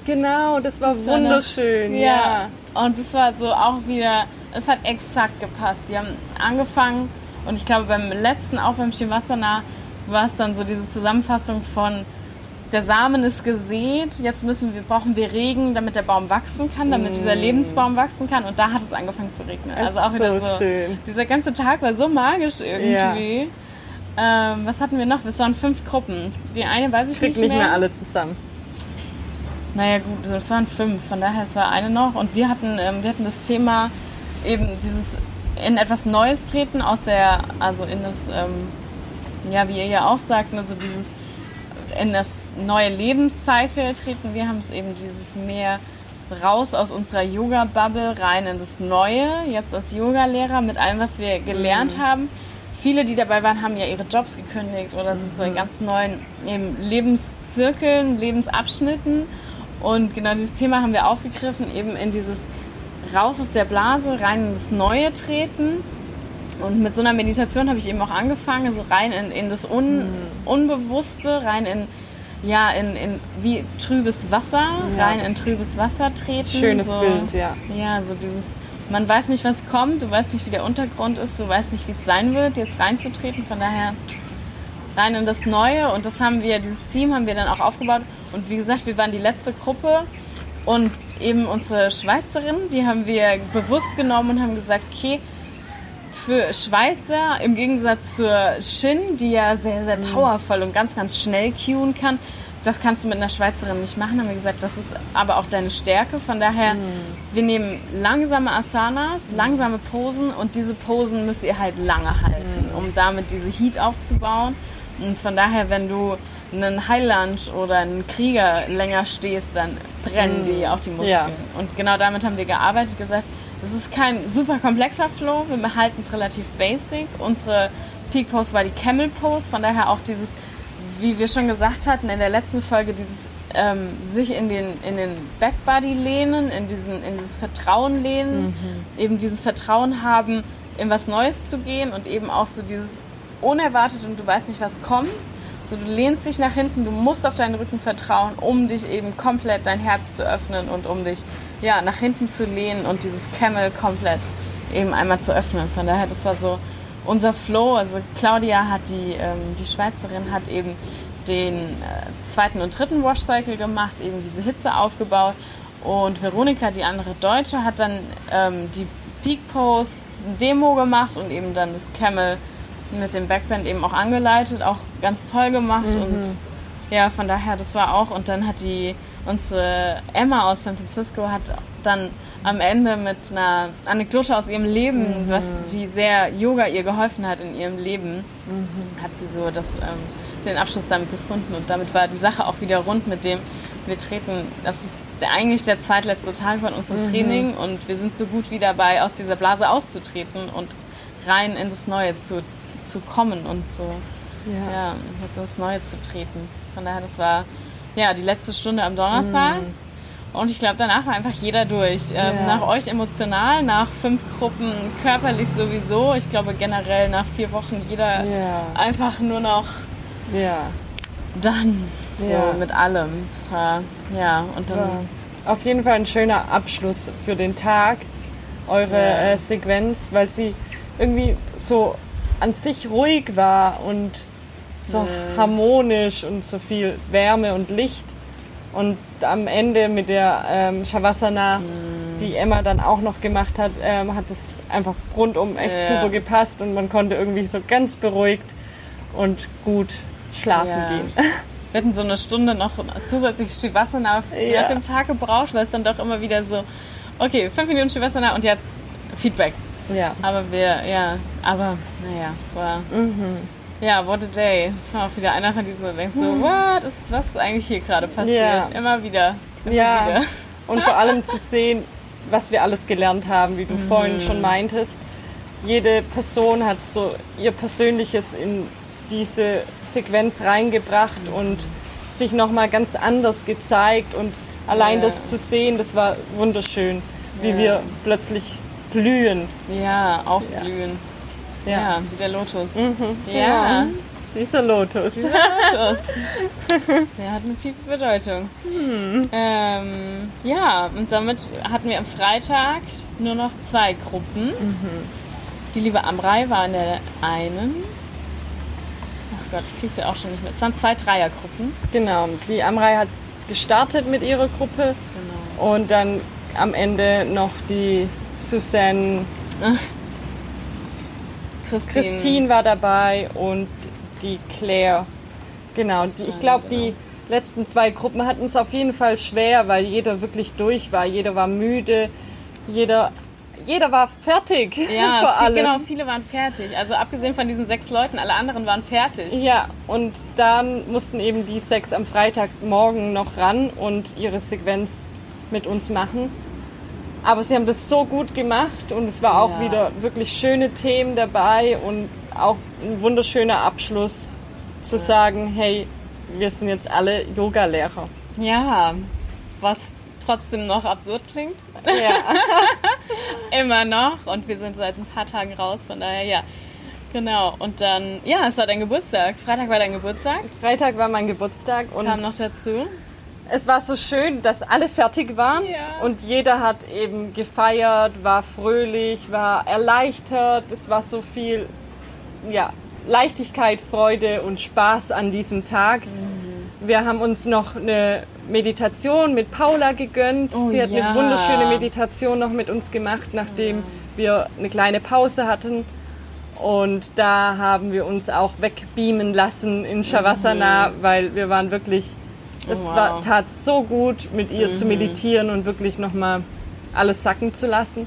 Genau, das war das wunderschön. War noch, ja. ja. Und es war so auch wieder, es hat exakt gepasst. Die haben angefangen und ich glaube beim letzten, auch beim Shivasana, war es dann so diese Zusammenfassung von der Samen ist gesät, jetzt müssen wir, brauchen wir Regen, damit der Baum wachsen kann, damit mm. dieser Lebensbaum wachsen kann. Und da hat es angefangen zu regnen. Also auch wieder so. Schön. Dieser ganze Tag war so magisch irgendwie. Ja. Ähm, was hatten wir noch? Es waren fünf Gruppen. Die eine weiß ich, ich nicht, nicht mehr. mehr alle zusammen. Naja gut, es waren fünf, von daher es war eine noch. Und wir hatten, ähm, wir hatten das Thema eben dieses in etwas Neues treten aus der, also in das, ähm, ja wie ihr ja auch sagt, also dieses in das neue Lebenscycle treten. Wir haben es eben dieses mehr raus aus unserer Yoga-Bubble rein in das Neue, jetzt als Yoga-Lehrer mit allem, was wir gelernt mhm. haben. Viele, die dabei waren, haben ja ihre Jobs gekündigt oder sind so in mhm. ganz neuen eben Lebenszirkeln, Lebensabschnitten. Und genau dieses Thema haben wir aufgegriffen, eben in dieses raus aus der Blase, rein in das Neue treten. Und mit so einer Meditation habe ich eben auch angefangen, so rein in, in das Un, Mhm. Unbewusste, rein in, ja, in, in wie trübes Wasser, Ja, rein in trübes Wasser treten. Schönes so, Bild, ja. Ja, so dieses, man weiß nicht, was kommt, du weißt nicht, wie der Untergrund ist, du weißt nicht, wie es sein wird, jetzt reinzutreten. Von daher rein in das Neue und das haben wir, dieses Team haben wir dann auch aufgebaut. Und wie gesagt, wir waren die letzte Gruppe und eben unsere Schweizerin, die haben wir bewusst genommen und haben gesagt, okay, für Schweizer im Gegensatz zur Shin, die ja sehr, sehr powervoll und ganz, ganz schnell cueen kann, das kannst du mit einer Schweizerin nicht machen, haben wir gesagt, das ist aber auch deine Stärke. Von daher, wir nehmen langsame Asanas, langsame Posen und diese Posen müsst ihr halt lange halten, um damit diese Heat aufzubauen. Und von daher, wenn du einen High Lunge oder einen Krieger länger stehst, dann brennen die auch die Muskeln. Ja. Und genau damit haben wir gearbeitet, gesagt, es ist kein super komplexer Flow, wir behalten es relativ basic. Unsere Peak Pose war die Camel Pose, von daher auch dieses, wie wir schon gesagt hatten in der letzten Folge, dieses ähm, sich in den, in den Backbody lehnen, in, diesen, in dieses Vertrauen lehnen, eben dieses Vertrauen haben, in was Neues zu gehen und eben auch so dieses unerwartet und du weißt nicht, was kommt. So, du lehnst dich nach hinten, du musst auf deinen Rücken vertrauen, um dich eben komplett dein Herz zu öffnen und um dich ja, nach hinten zu lehnen und dieses Camel komplett eben einmal zu öffnen. Von daher, das war so unser Flow. Also Claudia hat die, ähm, die Schweizerin hat eben den äh, zweiten und dritten Wash Cycle gemacht, eben diese Hitze aufgebaut. Und Veronika, die andere Deutsche, hat dann ähm, die Peak Pose Demo gemacht und eben dann das Camel mit dem Backbend eben auch angeleitet, auch ganz toll gemacht und ja, von daher, das war auch. Und dann hat die unsere Emma aus San Francisco hat dann am Ende mit einer Anekdote aus ihrem Leben, was wie sehr Yoga ihr geholfen hat in ihrem Leben, hat sie so das, ähm, den Abschluss damit gefunden. Und damit war die Sache auch wieder rund mit dem, wir treten, das ist der, eigentlich der zweitletzte Tag von unserem Training und wir sind so gut wie dabei, aus dieser Blase auszutreten und rein in das Neue zu, zu kommen und so Ja. ja, jetzt ins Neue zu treten. Von daher, das war ja die letzte Stunde am Donnerstag. Und ich glaube, danach war einfach jeder durch. Ähm, Ja. Nach euch emotional, nach fünf Gruppen körperlich sowieso. Ich glaube generell nach vier Wochen jeder Ja. einfach nur noch Ja. dann. So mit allem. Das war, ja, und dann. Auf jeden Fall ein schöner Abschluss für den Tag, eure äh, Sequenz, weil sie irgendwie so an sich ruhig war und so harmonisch und so viel Wärme und Licht. Und am Ende mit der ähm, Shavasana, die Emma dann auch noch gemacht hat, ähm, hat es einfach rundum echt Ja. super gepasst und man konnte irgendwie so ganz beruhigt und gut schlafen Ja. gehen. Wir hatten so eine Stunde noch zusätzlich Shavasana Ja. nach dem Tag gebraucht, weil es dann doch immer wieder so, okay, fünf Minuten Shavasana und jetzt Feedback. Ja. Aber wir, ja, aber naja, es war. Ja, what a day. Es war auch wieder einer von diesen, wo du denkst so, what ist, was ist eigentlich hier gerade passiert? Ja. Immer wieder. Immer Ja, wieder. und vor allem zu sehen, was wir alles gelernt haben, wie du vorhin schon meintest. Jede Person hat so ihr Persönliches in diese Sequenz reingebracht und sich nochmal ganz anders gezeigt und allein Ja. das zu sehen, das war wunderschön, wie Ja. wir plötzlich blühen. Ja, aufblühen. Ja, wie der Lotus. Ja, Dieser Lotus. dieser Lotus. Der hat eine tiefe Bedeutung. Ähm, ja, und damit hatten wir am Freitag nur noch zwei Gruppen. Die liebe Amrei war in der einen. Ach Gott, ich krieg's ja auch schon nicht mehr. Es waren zwei Dreiergruppen. Genau, die Amrei hat gestartet mit ihrer Gruppe Genau. und dann am Ende noch die Susanne Christine. Christine war dabei und die Claire. Genau, die, ich glaube, die letzten zwei Gruppen hatten es auf jeden Fall schwer, weil jeder wirklich durch war. Jeder war müde, jeder, jeder war fertig. Ja, vor allem. genau, viele waren fertig. Also abgesehen von diesen sechs Leuten, alle anderen waren fertig. Ja, und dann mussten eben die sechs am Freitagmorgen noch ran und ihre Sequenz mit uns machen. Aber sie haben das so gut gemacht und es war auch Ja. wieder wirklich schöne Themen dabei und auch ein wunderschöner Abschluss zu sagen, hey, wir sind jetzt alle Yoga-Lehrer. Ja, was trotzdem noch absurd klingt. Ja. Immer noch. Und wir sind seit ein paar Tagen raus, von daher ja. Genau. Und dann, ja, es war dein Geburtstag. Freitag war dein Geburtstag. Freitag war mein Geburtstag und Kam noch dazu. Es war so schön, dass alle fertig waren Ja. und jeder hat eben gefeiert, war fröhlich, war erleichtert. Es war so viel, ja, Leichtigkeit, Freude und Spaß an diesem Tag. Mhm. Wir haben uns noch eine Meditation mit Paula gegönnt. Oh Sie hat ja. eine wunderschöne Meditation noch mit uns gemacht, nachdem wir eine kleine Pause hatten. Und da haben wir uns auch wegbeamen lassen in Shavasana, weil wir waren wirklich, es Mhm. Oh, wow. Mhm. war, tat so gut, mit ihr zu meditieren und wirklich nochmal alles sacken zu lassen.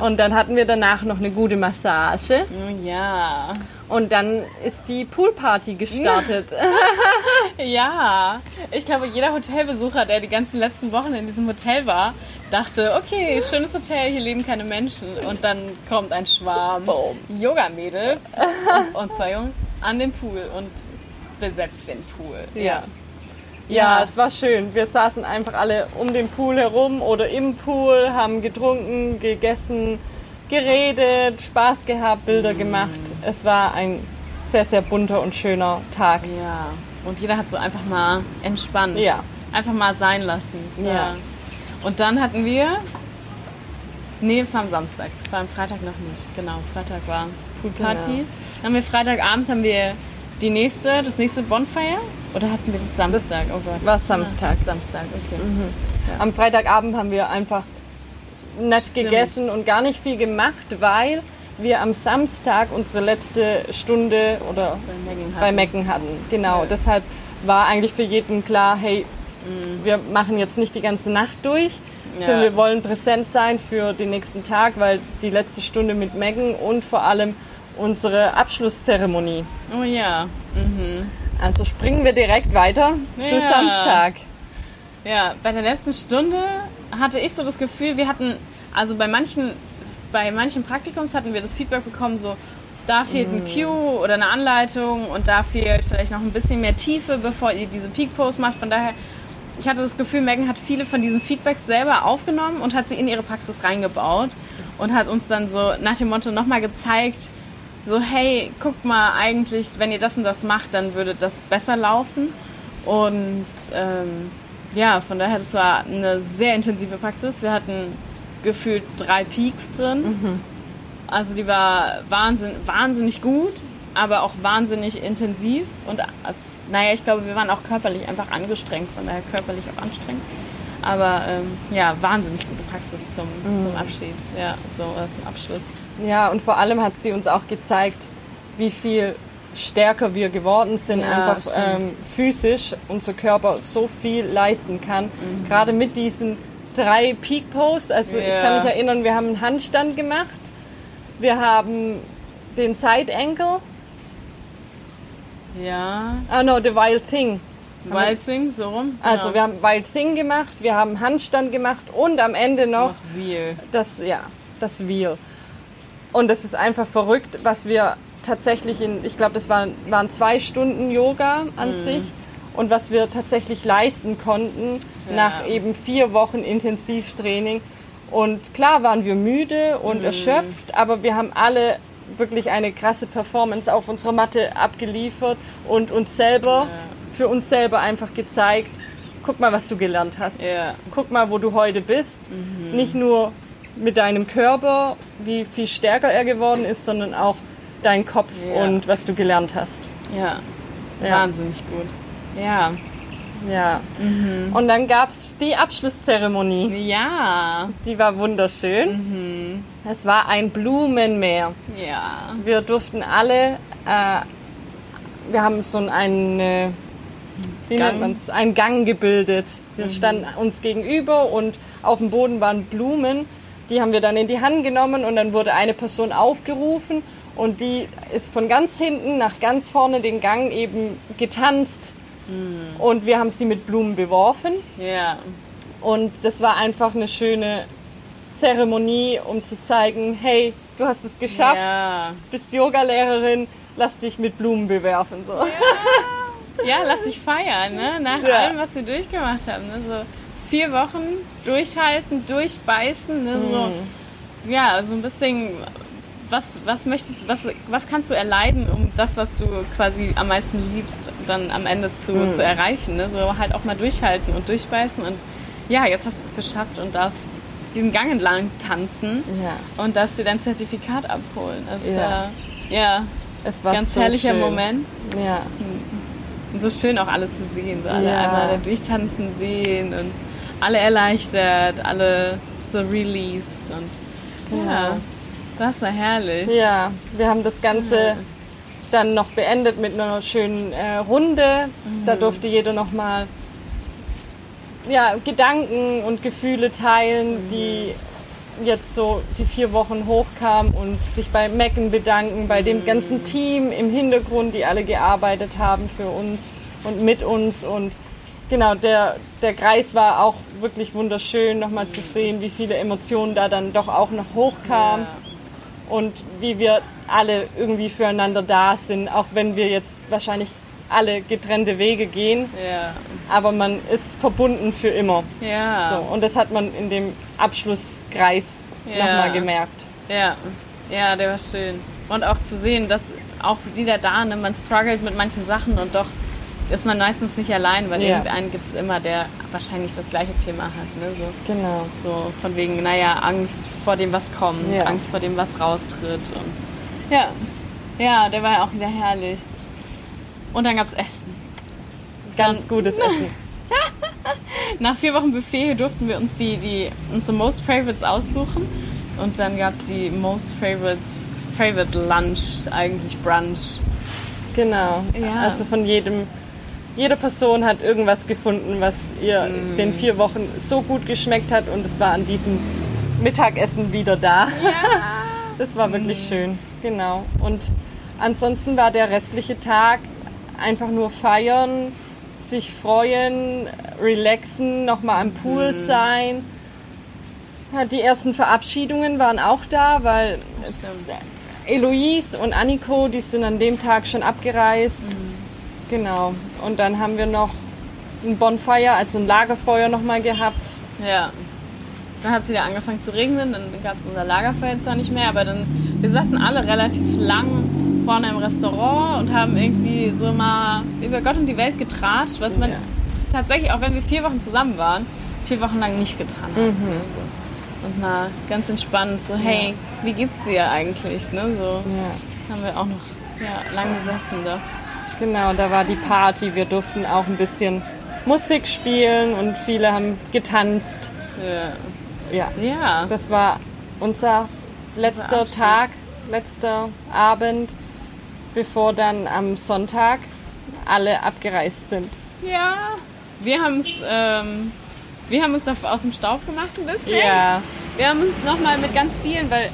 Und dann hatten wir danach noch eine gute Massage. Oh, Ja. Und dann ist die Poolparty gestartet. Ja. Ich glaube, jeder Hotelbesucher, der die ganzen letzten Wochen in diesem Hotel war, dachte, okay, schönes Hotel, hier leben keine Menschen. Und dann kommt ein Schwarm. Yoga-Mädels und, und zwei Jungs an den Pool und besetzt den Pool. Ja. Ja, es war schön. Wir saßen einfach alle um den Pool herum oder im Pool, haben getrunken, gegessen, geredet, Spaß gehabt, Bilder Mm. gemacht. Es war ein sehr, sehr bunter und schöner Tag. Ja. Und jeder hat so einfach mal entspannt. Ja. Einfach mal sein lassen. Ja. Und dann hatten wir. Nee, es war am Samstag. Es war am Freitag noch nicht. Genau, Freitag war Poolparty. Genau. Dann haben wir Freitagabend haben wir die nächste, das nächste Bonfire. Oder hatten wir das Samstag? oh Gott. war Samstag. Ah, Samstag, okay. Am Freitagabend haben wir einfach nett Stimmt. gegessen und gar nicht viel gemacht, weil wir am Samstag unsere letzte Stunde oder Bei bei hatten. Mecken hatten. Genau, Ja. deshalb war eigentlich für jeden klar, hey, wir machen jetzt nicht die ganze Nacht durch, Ja. sondern wir wollen präsent sein für den nächsten Tag, weil die letzte Stunde mit Megan und vor allem unsere Abschlusszeremonie. Oh ja. Mhm. Also springen wir direkt weiter zu Ja. Samstag. Ja, bei der letzten Stunde hatte ich so das Gefühl, wir hatten, also bei manchen, bei manchen Praktikums hatten wir das Feedback bekommen, so, da fehlt ein Cue oder eine Anleitung und da fehlt vielleicht noch ein bisschen mehr Tiefe, bevor ihr diese Peak Post macht. Von daher, ich hatte das Gefühl, Megan hat viele von diesen Feedbacks selber aufgenommen und hat sie in ihre Praxis reingebaut und hat uns dann so nach dem Motto nochmal gezeigt, so, hey, guckt mal, eigentlich, wenn ihr das und das macht, dann würde das besser laufen. Und ähm, ja, von daher, das war eine sehr intensive Praxis. Wir hatten gefühlt drei Peaks drin. Also die war wahnsinn, wahnsinnig gut, aber auch wahnsinnig intensiv. Und äh, naja, ich glaube, wir waren auch körperlich einfach angestrengt, von daher körperlich auch anstrengend. Aber ähm, ja, wahnsinnig gute Praxis zum, zum Abschied, ja, so, oder zum Abschluss. Ja, und vor allem hat sie uns auch gezeigt, wie viel stärker wir geworden sind, Ja, einfach ähm, physisch, unser Körper so viel leisten kann. Mhm. Gerade mit diesen drei Peak Posts, also ich Ja. kann mich erinnern, wir haben einen Handstand gemacht, wir haben den Side Ankle, Ja, ah no, the Wild Thing. Walzing, so rum. Also wir haben Wild Thing gemacht, wir haben Handstand gemacht und am Ende noch noch Wheel. das, ja, das Wheel. Und es ist einfach verrückt, was wir tatsächlich in, ich glaube, das waren, waren zwei Stunden Yoga an Mhm. sich und was wir tatsächlich leisten konnten Ja. nach eben vier Wochen Intensivtraining. Und klar waren wir müde und Mhm. erschöpft, aber wir haben alle wirklich eine krasse Performance auf unserer Matte abgeliefert und uns selber, für uns selber einfach gezeigt, guck mal, was du gelernt hast Ja, guck mal, wo du heute bist. Nicht nur mit deinem Körper, wie viel stärker er geworden ist, sondern auch dein Kopf Ja. und was du gelernt hast. ja, Ja. wahnsinnig gut. Ja, Ja. Und dann gab's die Abschlusszeremonie. ja, Die war wunderschön. Es war ein Blumenmeer. ja. Wir durften alle, äh, wir haben so ein, äh, wie Gang. nennt man's, einen Gang gebildet. Wir standen uns gegenüber und auf dem Boden waren Blumen. Die haben wir dann in die Hand genommen und dann wurde eine Person aufgerufen und die ist von ganz hinten nach ganz vorne den Gang eben getanzt und wir haben sie mit Blumen beworfen. Ja, Und das war einfach eine schöne Zeremonie, um zu zeigen, hey, du hast es geschafft, ja. bist Yogalehrerin, lass dich mit Blumen bewerfen. So. Ja, lass dich feiern, ne? Nach Ja. allem, was wir durchgemacht haben. Ne? So vier Wochen durchhalten, durchbeißen, ne? so, ja, so ein bisschen, was, was möchtest, was, was kannst du erleiden, um das, was du quasi am meisten liebst, dann am Ende zu, Mhm. zu erreichen, ne? so halt auch mal durchhalten und durchbeißen und ja, jetzt hast du es geschafft und darfst diesen Gang entlang tanzen Ja. und darfst dir dein Zertifikat abholen. Das ist Ja. ja, ja Es war ganz so herrlicher schön. Moment. Ja. Und so schön auch alle zu sehen, so alle Ja. einmal durchtanzen sehen und alle erleichtert, alle so released und ja, Genau. das war herrlich. Ja, wir haben das Ganze Ja. dann noch beendet mit einer schönen äh, Runde. Mhm. Da durfte jeder nochmal ja, Gedanken und Gefühle teilen, Mhm. die jetzt so die vier Wochen hochkamen und sich bei Mecken bedanken, bei Mhm. dem ganzen Team im Hintergrund, die alle gearbeitet haben für uns und mit uns und genau, der, der Kreis war auch wirklich wunderschön, nochmal zu sehen, wie viele Emotionen da dann doch auch noch hochkamen Ja. und wie wir alle irgendwie füreinander da sind, auch wenn wir jetzt wahrscheinlich alle getrennte Wege gehen, Ja, aber man ist verbunden für immer. ja, So, und das hat man in dem Abschlusskreis Ja. nochmal gemerkt. ja, ja, der war schön. Und auch zu sehen, dass auch wieder da, ne, man struggelt mit manchen Sachen und doch ist man meistens nicht allein, weil Ja. irgendeinen gibt es immer, der wahrscheinlich das gleiche Thema hat. Ne? So. Genau. So von wegen, naja, Angst vor dem, was kommt, Ja. Angst vor dem, was raustritt. Und ja, ja, der war ja auch wieder herrlich. Und dann gab's Essen. Ganz Dann- gutes Essen. Nach vier Wochen Buffet durften wir uns die, die unsere Most Favorites aussuchen. Und dann gab's die Most Favorites, Favorite Lunch, eigentlich Brunch. Genau. Ja. Also von jedem, jede Person hat irgendwas gefunden, was ihr Mm. den vier Wochen so gut geschmeckt hat und es war an diesem Mittagessen wieder da. das war wirklich schön. Genau. Und ansonsten war der restliche Tag einfach nur feiern, sich freuen, relaxen, nochmal am Pool sein. Ja, Die ersten Verabschiedungen waren auch da, weil. Eloise und Anniko, die sind an dem Tag schon abgereist. Mhm. Genau. Und dann haben wir noch ein Bonfire, also ein Lagerfeuer nochmal gehabt. Ja. Dann hat es wieder angefangen zu regnen, dann gab es unser Lagerfeuer zwar nicht mehr, aber dann, wir saßen alle relativ lang vorne im Restaurant und haben irgendwie so mal über Gott und die Welt getratscht, was man Ja. tatsächlich, auch wenn wir vier Wochen zusammen waren, vier Wochen lang nicht getan hat. Mhm. Und mal ganz entspannt, so, hey, wie geht's dir eigentlich? Ne? So Ja. haben wir auch noch ja, lang gesessen da. Genau, da war die Party. Wir durften auch ein bisschen Musik spielen und viele haben getanzt. Ja. Ja, ja. das war unser letzter Abschied. Tag, letzter Abend, bevor dann am Sonntag alle abgereist sind. Ja, wir haben es ähm, wir haben uns aus dem Staub gemacht ein bisschen. Ja, Wir haben uns nochmal mit ganz vielen, weil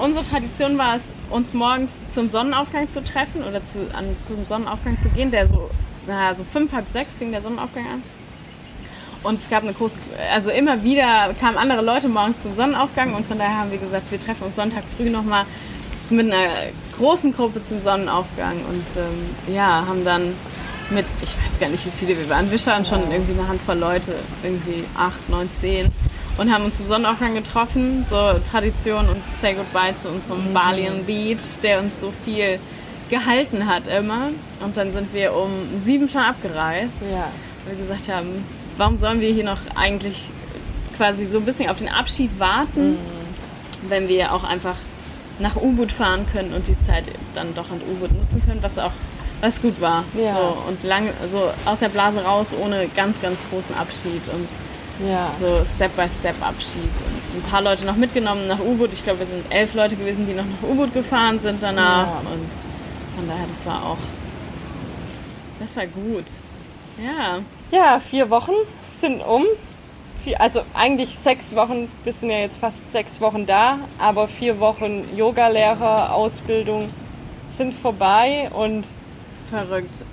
unsere Tradition war es, uns morgens zum Sonnenaufgang zu treffen oder zu, an, zum Sonnenaufgang zu gehen, der so, na, so fünf, halb sechs fing der Sonnenaufgang an. Und es gab eine große, also immer wieder kamen andere Leute morgens zum Sonnenaufgang und von daher haben wir gesagt, wir treffen uns Sonntag früh nochmal mit einer großen Gruppe zum Sonnenaufgang und ähm, ja, haben dann mit, ich weiß gar nicht, wie viele wir waren, wir waren schon irgendwie eine Handvoll Leute, irgendwie acht, neun, zehn und haben uns zum Sonnenaufgang getroffen, so Tradition und say goodbye zu unserem Balian Beach, der uns so viel gehalten hat immer. Und dann sind wir um sieben schon abgereist, ja, weil wir gesagt haben, warum sollen wir hier noch eigentlich quasi so ein bisschen auf den Abschied warten, wenn wir auch einfach nach U-Boot fahren können und die Zeit dann doch an U-Boot nutzen können, was auch was gut war. Ja. So, und lang, so aus der Blase raus ohne ganz, ganz großen Abschied und ja. so Step-by-Step-Abschied. Und ein paar Leute noch mitgenommen nach U-Boot. Ich glaube, wir sind elf Leute gewesen, die noch nach U-Boot gefahren sind danach. Ja. Und von daher, das war auch, das war gut. Ja, Ja, vier Wochen sind um. Also eigentlich sechs Wochen, wir sind ja jetzt fast sechs Wochen da, aber vier Wochen Yogalehrer, Ausbildung sind vorbei und verrückt.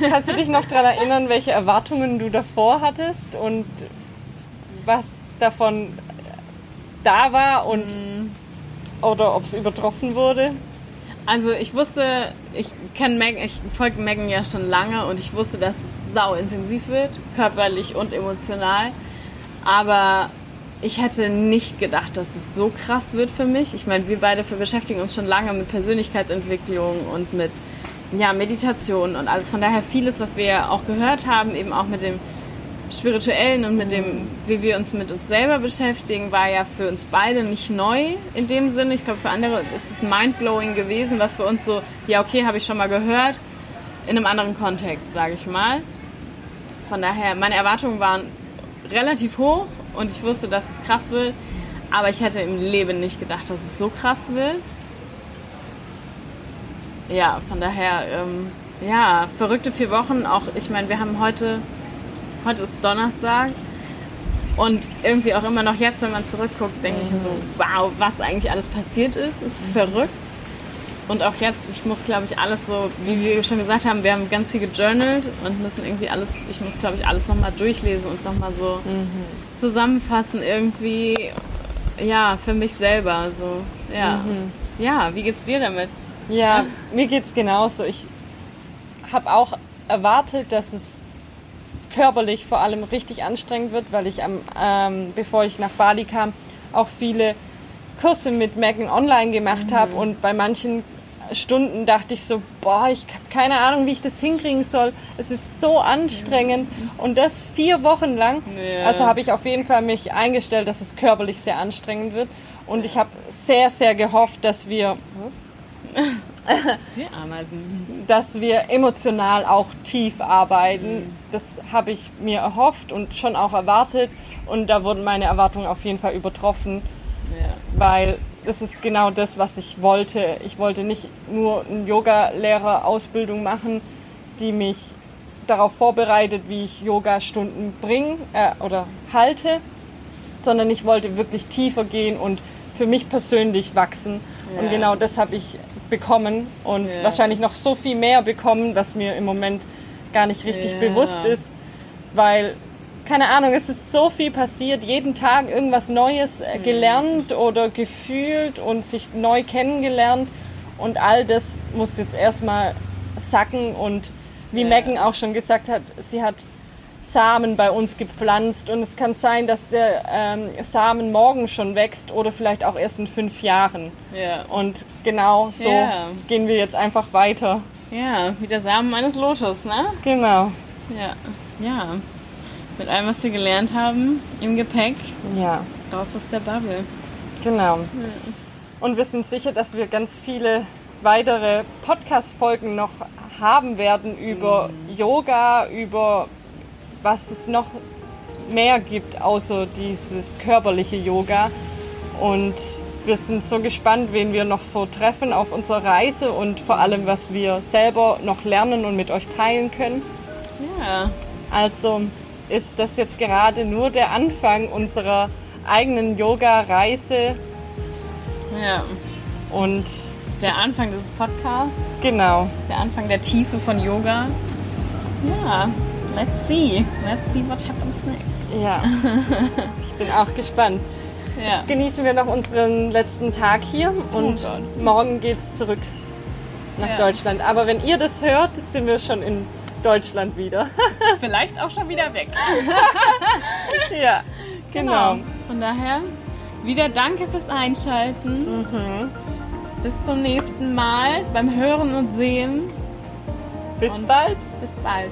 kannst du dich noch daran erinnern, welche Erwartungen du davor hattest und was davon da war und oder ob es übertroffen wurde? Also ich wusste, ich kenne Megan, ich folge Megan ja schon lange und ich wusste, dass es sau intensiv wird, körperlich und emotional. Aber ich hätte nicht gedacht, dass es so krass wird für mich. Ich meine, wir beide beschäftigen uns schon lange mit Persönlichkeitsentwicklung und mit ja, Meditation und alles. Von daher vieles, was wir auch gehört haben, eben auch mit dem Spirituellen und mit dem, wie wir uns mit uns selber beschäftigen, war ja für uns beide nicht neu in dem Sinne. Ich glaube, für andere ist es mindblowing gewesen, was für uns so, ja, okay, habe ich schon mal gehört, in einem anderen Kontext, sage ich mal. Von daher, meine Erwartungen waren relativ hoch und ich wusste, dass es krass wird, aber ich hätte im Leben nicht gedacht, dass es so krass wird. Ja, von daher, ähm, ja, verrückte vier Wochen. Auch, ich meine, wir haben heute Heute ist Donnerstag. Und irgendwie auch immer noch jetzt, wenn man zurückguckt, denke ich mir so, wow, was eigentlich alles passiert ist, ist verrückt. Und auch jetzt, ich muss, glaube ich, alles so, wie wir schon gesagt haben, wir haben ganz viel gejournalt und müssen irgendwie alles, ich muss, glaube ich, alles nochmal durchlesen und nochmal so mhm. zusammenfassen, irgendwie, ja, für mich selber. So, ja. Mhm. Ja, wie geht's dir damit? Ja, mir geht's genauso. Ich habe auch erwartet, dass es körperlich vor allem richtig anstrengend wird, weil ich am, ähm, bevor ich nach Bali kam, auch viele Kurse mit Megan online gemacht mhm. habe und bei manchen Stunden dachte ich so, boah, ich habe keine Ahnung, wie ich das hinkriegen soll. Es ist so anstrengend mhm. und das vier Wochen lang. Ja. Also habe ich auf jeden Fall mich eingestellt, dass es körperlich sehr anstrengend wird und ich habe sehr, sehr gehofft, dass wir die Ameisen. Dass wir emotional auch tief arbeiten. Mhm. Das habe ich mir erhofft und schon auch erwartet. Und da wurden meine Erwartungen auf jeden Fall übertroffen. Ja. Weil das ist genau das, was ich wollte. Ich wollte nicht nur eine Yoga-Lehrer-Ausbildung machen, die mich darauf vorbereitet, wie ich Yoga-Stunden bringe äh, oder halte, sondern ich wollte wirklich tiefer gehen und für mich persönlich wachsen. Ja. Und genau das habe ich bekommen und ja. wahrscheinlich noch so viel mehr bekommen, was mir im Moment gar nicht richtig ja. bewusst ist, weil keine Ahnung, es ist so viel passiert, jeden Tag irgendwas Neues mhm. gelernt oder gefühlt und sich neu kennengelernt und all das muss jetzt erstmal sacken und wie ja. Megan auch schon gesagt hat, sie hat Samen bei uns gepflanzt und es kann sein, dass der ähm, Samen morgen schon wächst oder vielleicht auch erst in fünf Jahren. Ja. Und genau so ja. gehen wir jetzt einfach weiter. Ja, wie der Samen eines Lotus, ne? Genau. Ja, ja. Mit allem, was wir gelernt haben, im Gepäck. Ja. Raus aus der Bubble. Genau. Ja. Und wir sind sicher, dass wir ganz viele weitere Podcast-Folgen noch haben werden über mhm. Yoga, über was es noch mehr gibt, außer dieses körperliche Yoga. Und wir sind so gespannt, wen wir noch so treffen auf unserer Reise und vor allem, was wir selber noch lernen und mit euch teilen können. Ja. Also ist das jetzt gerade nur der Anfang unserer eigenen Yoga-Reise. Ja. Und der Anfang dieses Podcasts. Genau. Der Anfang der Tiefe von Yoga. Ja, let's see. Let's see what happens next. Ja, ich bin auch gespannt. Ja. Jetzt genießen wir noch unseren letzten Tag hier oh und oh morgen es zurück nach ja. Deutschland. Aber wenn ihr das hört, sind wir schon in Deutschland wieder. Vielleicht auch schon wieder weg. ja, genau. genau. Von daher wieder danke fürs Einschalten. Mhm. Bis zum nächsten Mal beim Hören und Sehen. Bis und bald. Bis bald.